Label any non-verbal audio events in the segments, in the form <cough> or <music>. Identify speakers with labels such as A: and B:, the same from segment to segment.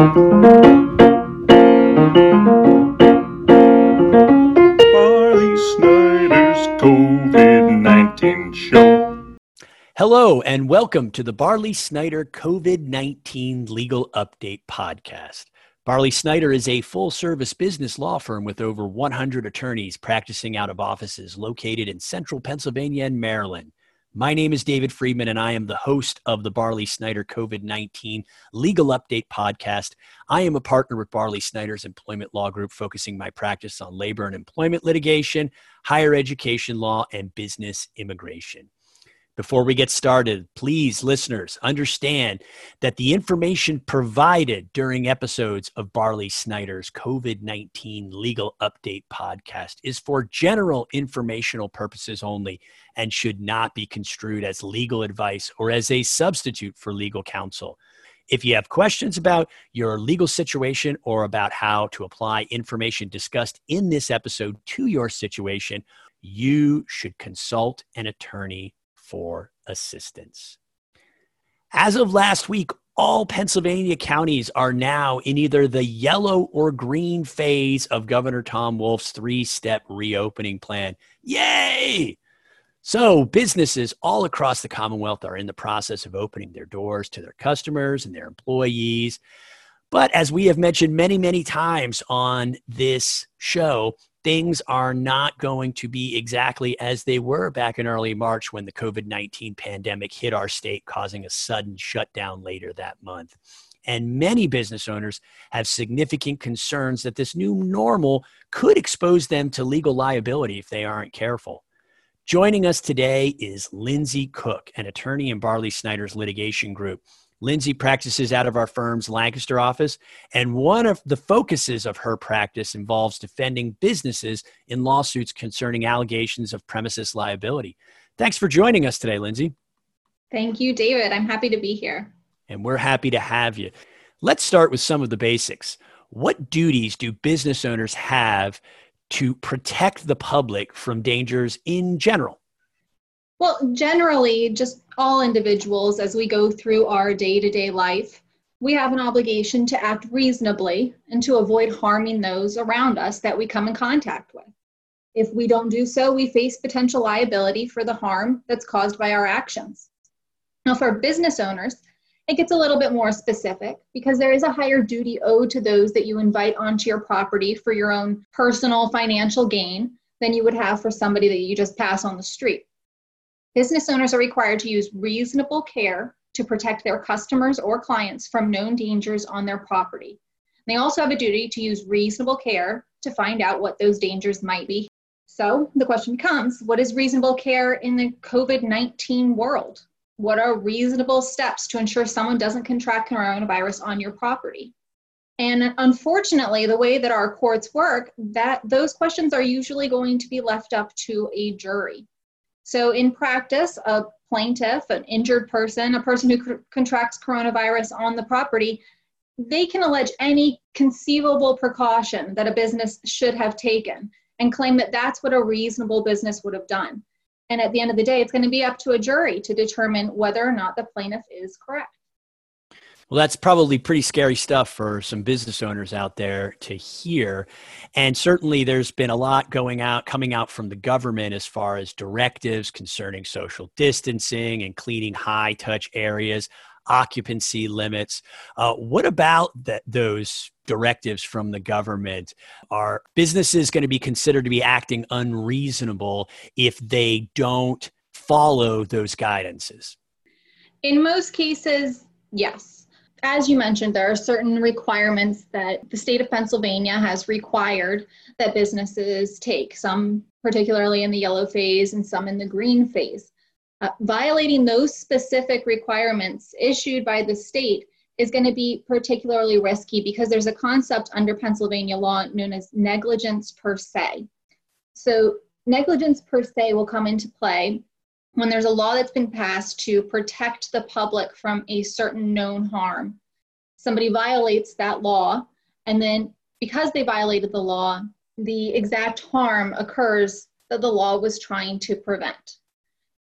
A: Barley Snyder's COVID 19 show.
B: Hello, and welcome to the Barley Snyder COVID 19 Legal Update Podcast. Barley Snyder is a full service business law firm with over 100 attorneys practicing out of offices located in central Pennsylvania and Maryland. My name is David Freedman, and I am the host of the Barley Snyder COVID 19 Legal Update Podcast. I am a partner with Barley Snyder's Employment Law Group, focusing my practice on labor and employment litigation, higher education law, and business immigration. Before we get started, please, listeners, understand that the information provided during episodes of Barley Snyder's COVID 19 Legal Update podcast is for general informational purposes only and should not be construed as legal advice or as a substitute for legal counsel. If you have questions about your legal situation or about how to apply information discussed in this episode to your situation, you should consult an attorney for assistance. As of last week, all Pennsylvania counties are now in either the yellow or green phase of Governor Tom Wolf's three step reopening plan. Yay! So, businesses all across the Commonwealth are in the process of opening their doors to their customers and their employees. But as we have mentioned many, many times on this show, things are not going to be exactly as they were back in early March when the COVID 19 pandemic hit our state, causing a sudden shutdown later that month. And many business owners have significant concerns that this new normal could expose them to legal liability if they aren't careful. Joining us today is Lindsey Cook, an attorney in Barley Snyder's litigation group. Lindsey practices out of our firm's Lancaster office, and one of the focuses of her practice involves defending businesses in lawsuits concerning allegations of premises liability. Thanks for joining us today, Lindsey.
C: Thank you, David. I'm happy to be here.
B: And we're happy to have you. Let's start with some of the basics. What duties do business owners have to protect the public from dangers in general?
C: Well, generally, just all individuals, as we go through our day to day life, we have an obligation to act reasonably and to avoid harming those around us that we come in contact with. If we don't do so, we face potential liability for the harm that's caused by our actions. Now, for business owners, it gets a little bit more specific because there is a higher duty owed to those that you invite onto your property for your own personal financial gain than you would have for somebody that you just pass on the street. Business owners are required to use reasonable care to protect their customers or clients from known dangers on their property. They also have a duty to use reasonable care to find out what those dangers might be. So the question becomes what is reasonable care in the COVID 19 world? What are reasonable steps to ensure someone doesn't contract coronavirus on your property? And unfortunately, the way that our courts work, that those questions are usually going to be left up to a jury. So, in practice, a plaintiff, an injured person, a person who contracts coronavirus on the property, they can allege any conceivable precaution that a business should have taken and claim that that's what a reasonable business would have done. And at the end of the day, it's going to be up to a jury to determine whether or not the plaintiff is correct.
B: Well, that's probably pretty scary stuff for some business owners out there to hear. And certainly there's been a lot going out, coming out from the government as far as directives concerning social distancing and cleaning high touch areas, occupancy limits. Uh, what about that, those directives from the government? Are businesses going to be considered to be acting unreasonable if they don't follow those guidances?
C: In most cases, yes as you mentioned, there are certain requirements that the state of Pennsylvania has required that businesses take, some particularly in the yellow phase and some in the green phase. Uh, violating those specific requirements issued by the state is going to be particularly risky because there's a concept under Pennsylvania law known as negligence per se. So, negligence per se will come into play when there's a law that's been passed to protect the public from a certain known harm. Somebody violates that law, and then because they violated the law, the exact harm occurs that the law was trying to prevent.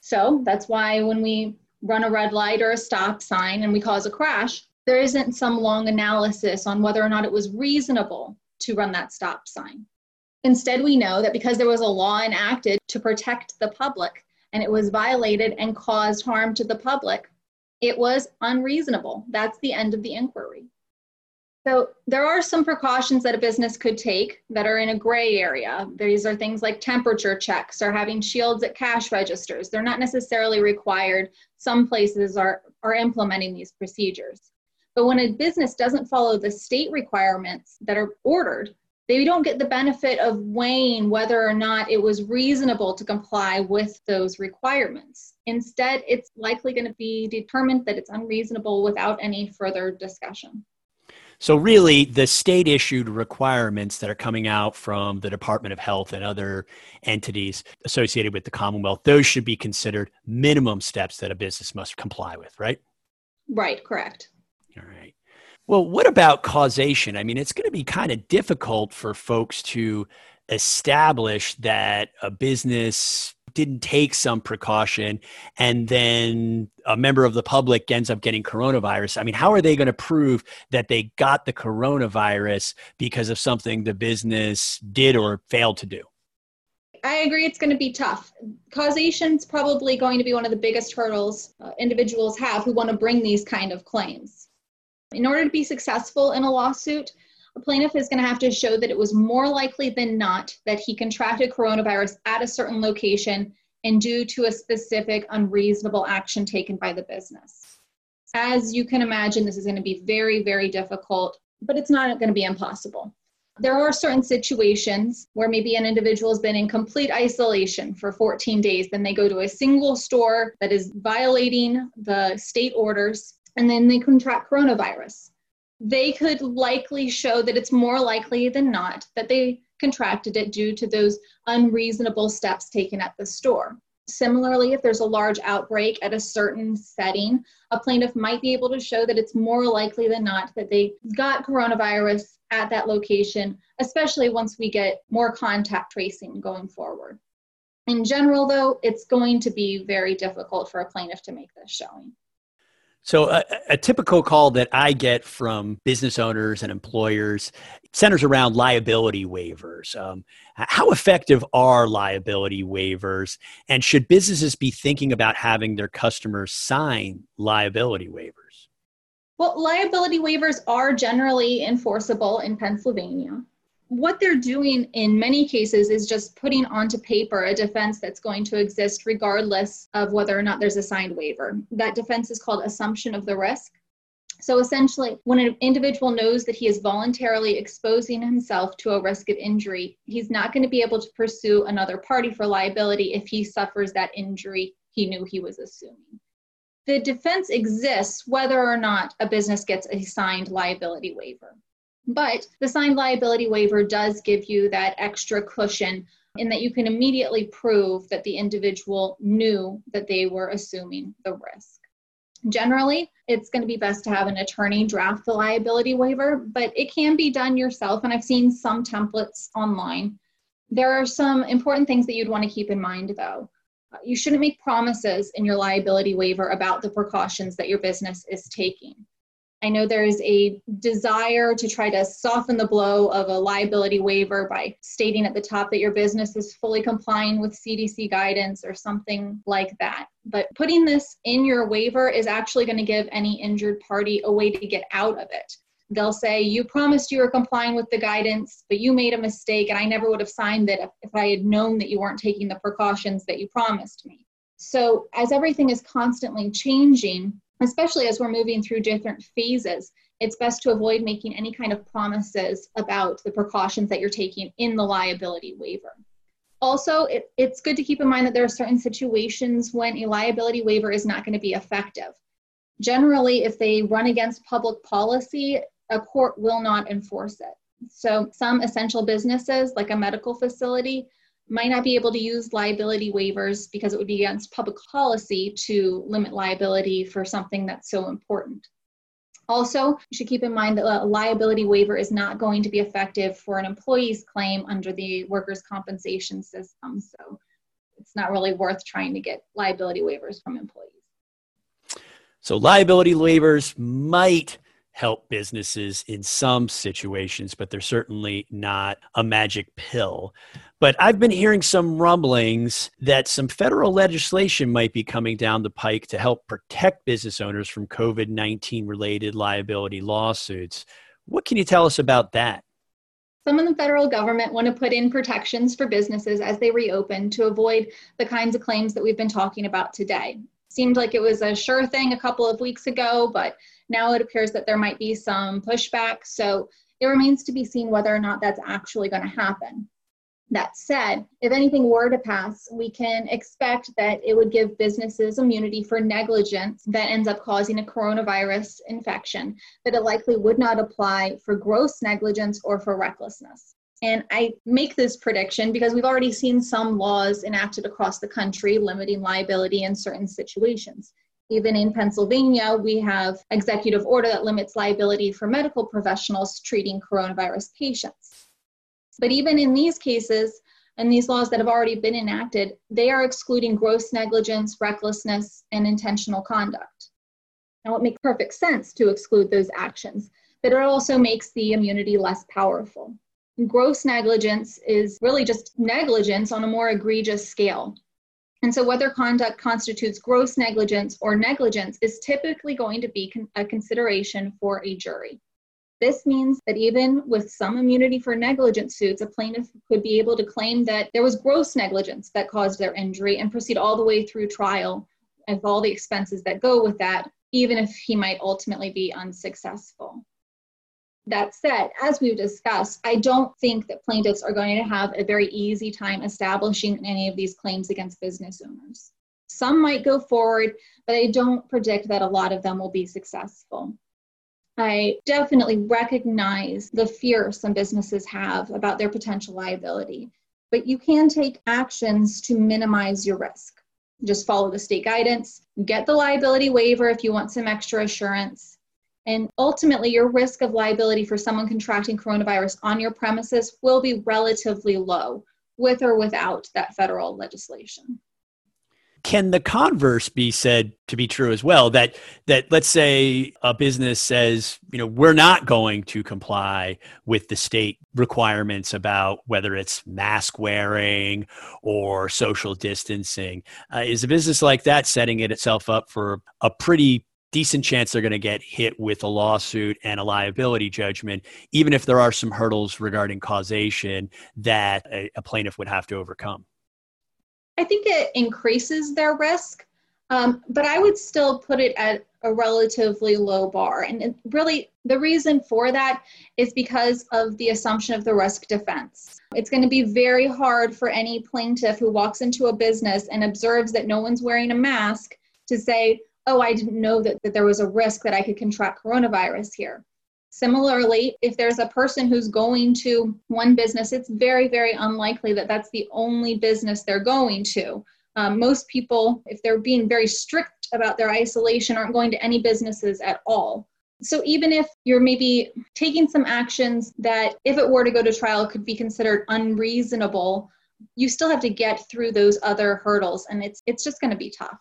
C: So that's why when we run a red light or a stop sign and we cause a crash, there isn't some long analysis on whether or not it was reasonable to run that stop sign. Instead, we know that because there was a law enacted to protect the public and it was violated and caused harm to the public, it was unreasonable. That's the end of the inquiry. So, there are some precautions that a business could take that are in a gray area. These are things like temperature checks or having shields at cash registers. They're not necessarily required. Some places are, are implementing these procedures. But when a business doesn't follow the state requirements that are ordered, they don't get the benefit of weighing whether or not it was reasonable to comply with those requirements. Instead, it's likely going to be determined that it's unreasonable without any further discussion.
B: So, really, the state issued requirements that are coming out from the Department of Health and other entities associated with the Commonwealth, those should be considered minimum steps that a business must comply with, right?
C: Right, correct.
B: All right. Well, what about causation? I mean, it's going to be kind of difficult for folks to establish that a business didn't take some precaution and then a member of the public ends up getting coronavirus. I mean, how are they going to prove that they got the coronavirus because of something the business did or failed to do?
C: I agree it's going to be tough. Causation is probably going to be one of the biggest hurdles uh, individuals have who want to bring these kind of claims. In order to be successful in a lawsuit, a plaintiff is going to have to show that it was more likely than not that he contracted coronavirus at a certain location and due to a specific unreasonable action taken by the business. As you can imagine, this is going to be very, very difficult, but it's not going to be impossible. There are certain situations where maybe an individual has been in complete isolation for 14 days, then they go to a single store that is violating the state orders and then they contract coronavirus. They could likely show that it's more likely than not that they contracted it due to those unreasonable steps taken at the store. Similarly, if there's a large outbreak at a certain setting, a plaintiff might be able to show that it's more likely than not that they got coronavirus at that location, especially once we get more contact tracing going forward. In general, though, it's going to be very difficult for a plaintiff to make this showing.
B: So, a, a, typical call that I get from business owners and employers centers around liability waivers. Um, how effective are liability waivers? And should businesses be thinking about having their customers sign liability waivers?
C: Well, liability waivers are generally enforceable in Pennsylvania what they're doing in many cases is just putting onto paper a defense that's going to exist regardless of whether or not there's a signed waiver. That defense is called assumption of the risk. So essentially, when an individual knows that he is voluntarily exposing himself to a risk of injury, he's not going to be able to pursue another party for liability if he suffers that injury he knew he was assuming. The defense exists whether or not a business gets a signed liability waiver. But the signed liability waiver does give you that extra cushion in that you can immediately prove that the individual knew that they were assuming the risk. Generally, it's going to be best to have an attorney draft the liability waiver, but it can be done yourself, and I've seen some templates online. There are some important things that you'd want to keep in mind, though. You shouldn't make promises in your liability waiver about the precautions that your business is taking. I know there's a desire to try to soften the blow of a liability waiver by stating at the top that your business is fully complying with CDC guidance or something like that. But putting this in your waiver is actually going to give any injured party a way to get out of it. They'll say, You promised you were complying with the guidance, but you made a mistake, and I never would have signed it if I had known that you weren't taking the precautions that you promised me. So, as everything is constantly changing, especially as we're moving through different phases, it's best to avoid making any kind of promises about the precautions that you're taking in the liability waiver. Also, it, it's good to keep in mind that there are certain situations when a liability waiver is not going to be effective. Generally, if they run against public policy, a court will not enforce it. So, some essential businesses, like a medical facility, might not be able to use liability waivers because it would be against public policy to limit liability for something that's so important. Also, you should keep in mind that a liability waiver is not going to be effective for an employee's claim under the workers' compensation system. So it's not really worth trying to get liability waivers from employees.
B: So liability waivers might help businesses in some situations, but they're certainly not a magic pill. But I've been hearing some rumblings that some federal legislation might be coming down the pike to help protect business owners from COVID 19 related liability lawsuits. What can you tell us about that?
C: Some in the federal government want to put in protections for businesses as they reopen to avoid the kinds of claims that we've been talking about today. Seemed like it was a sure thing a couple of weeks ago, but now it appears that there might be some pushback. So it remains to be seen whether or not that's actually going to happen. That said, if anything were to pass, we can expect that it would give businesses immunity for negligence that ends up causing a coronavirus infection, but it likely would not apply for gross negligence or for recklessness. And I make this prediction because we've already seen some laws enacted across the country limiting liability in certain situations. Even in Pennsylvania, we have executive order that limits liability for medical professionals treating coronavirus patients. But even in these cases, and these laws that have already been enacted, they are excluding gross negligence, recklessness, and intentional conduct. Now, it makes perfect sense to exclude those actions, but it also makes the immunity less powerful. Gross negligence is really just negligence on a more egregious scale. And so, whether conduct constitutes gross negligence or negligence is typically going to be con- a consideration for a jury. This means that even with some immunity for negligence suits, a plaintiff could be able to claim that there was gross negligence that caused their injury and proceed all the way through trial and all the expenses that go with that, even if he might ultimately be unsuccessful. That said, as we've discussed, I don't think that plaintiffs are going to have a very easy time establishing any of these claims against business owners. Some might go forward, but I don't predict that a lot of them will be successful. I definitely recognize the fear some businesses have about their potential liability, but you can take actions to minimize your risk. Just follow the state guidance, get the liability waiver if you want some extra assurance, and ultimately, your risk of liability for someone contracting coronavirus on your premises will be relatively low, with or without that federal legislation.
B: Can the converse be said to be true as well? That that let's say a business says, you know, we're not going to comply with the state requirements about whether it's mask wearing or social distancing. Uh, is a business like that setting it itself up for a pretty decent chance they're going to get hit with a lawsuit and a liability judgment, even if there are some hurdles regarding causation that a, a plaintiff would have to overcome.
C: I think it increases their risk, um, but I would still put it at a relatively low bar. And really, the reason for that is because of the assumption of the risk defense. It's going to be very hard for any plaintiff who walks into a business and observes that no one's wearing a mask to say, oh, I didn't know that, that there was a risk that I could contract coronavirus here. Similarly, if there's a person who's going to one business, it's very, very unlikely that that's the only business they're going to. Um, most people, if they're being very strict about their isolation, aren't going to any businesses at all. So even if you're maybe taking some actions that, if it were to go to trial, could be considered unreasonable, you still have to get through those other hurdles, and it's it's just going to be tough.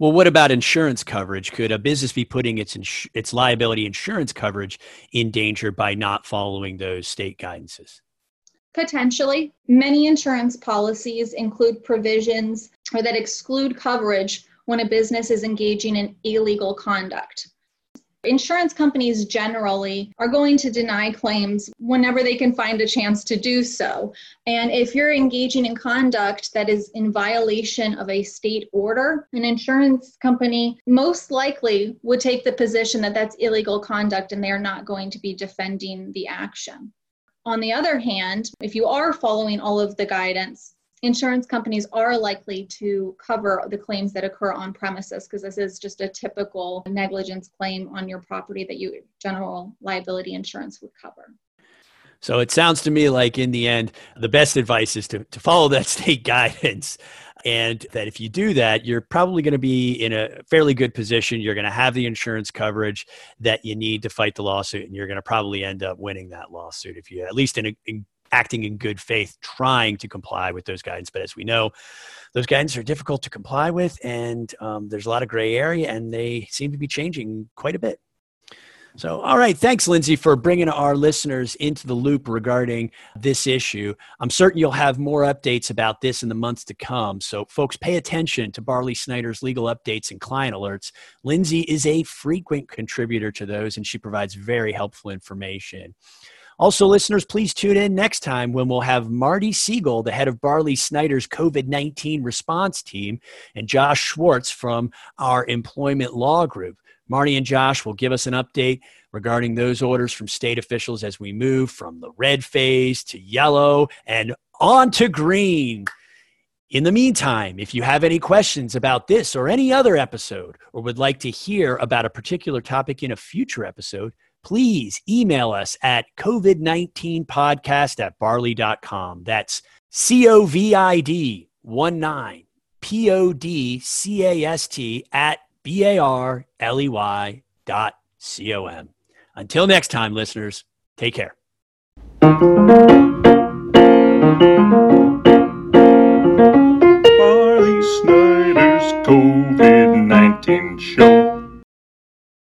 B: Well, what about insurance coverage? Could a business be putting its ins- its liability insurance coverage in danger by not following those state guidances?
C: Potentially. Many insurance policies include provisions or that exclude coverage when a business is engaging in illegal conduct. Insurance companies generally are going to deny claims whenever they can find a chance to do so. And if you're engaging in conduct that is in violation of a state order, an insurance company most likely would take the position that that's illegal conduct and they're not going to be defending the action. On the other hand, if you are following all of the guidance, insurance companies are likely to cover the claims that occur on premises because this is just a typical negligence claim on your property that you general liability insurance would cover.
B: So it sounds to me like in the end, the best advice is to, to follow that <laughs> state guidance. And that if you do that, you're probably going to be in a fairly good position. You're going to have the insurance coverage that you need to fight the lawsuit, and you're going to probably end up winning that lawsuit if you, at least in, a, in acting in good faith, trying to comply with those guidance. But as we know, those guidance are difficult to comply with, and um, there's a lot of gray area, and they seem to be changing quite a bit. So, all right. Thanks, Lindsey, for bringing our listeners into the loop regarding this issue. I'm certain you'll have more updates about this in the months to come. So, folks, pay attention to Barley Snyder's legal updates and client alerts. Lindsey is a frequent contributor to those, and she provides very helpful information. Also, listeners, please tune in next time when we'll have Marty Siegel, the head of Barley Snyder's COVID 19 response team, and Josh Schwartz from our employment law group. Marty and Josh will give us an update regarding those orders from state officials as we move from the red phase to yellow and on to green. In the meantime, if you have any questions about this or any other episode, or would like to hear about a particular topic in a future episode, please email us at COVID19podcast at barley.com. That's C O V I D 1 9 P O D C A S T at B A R L E Y dot C O M. Until next time, listeners, take care.
A: Barley Snyder's COVID 19 show.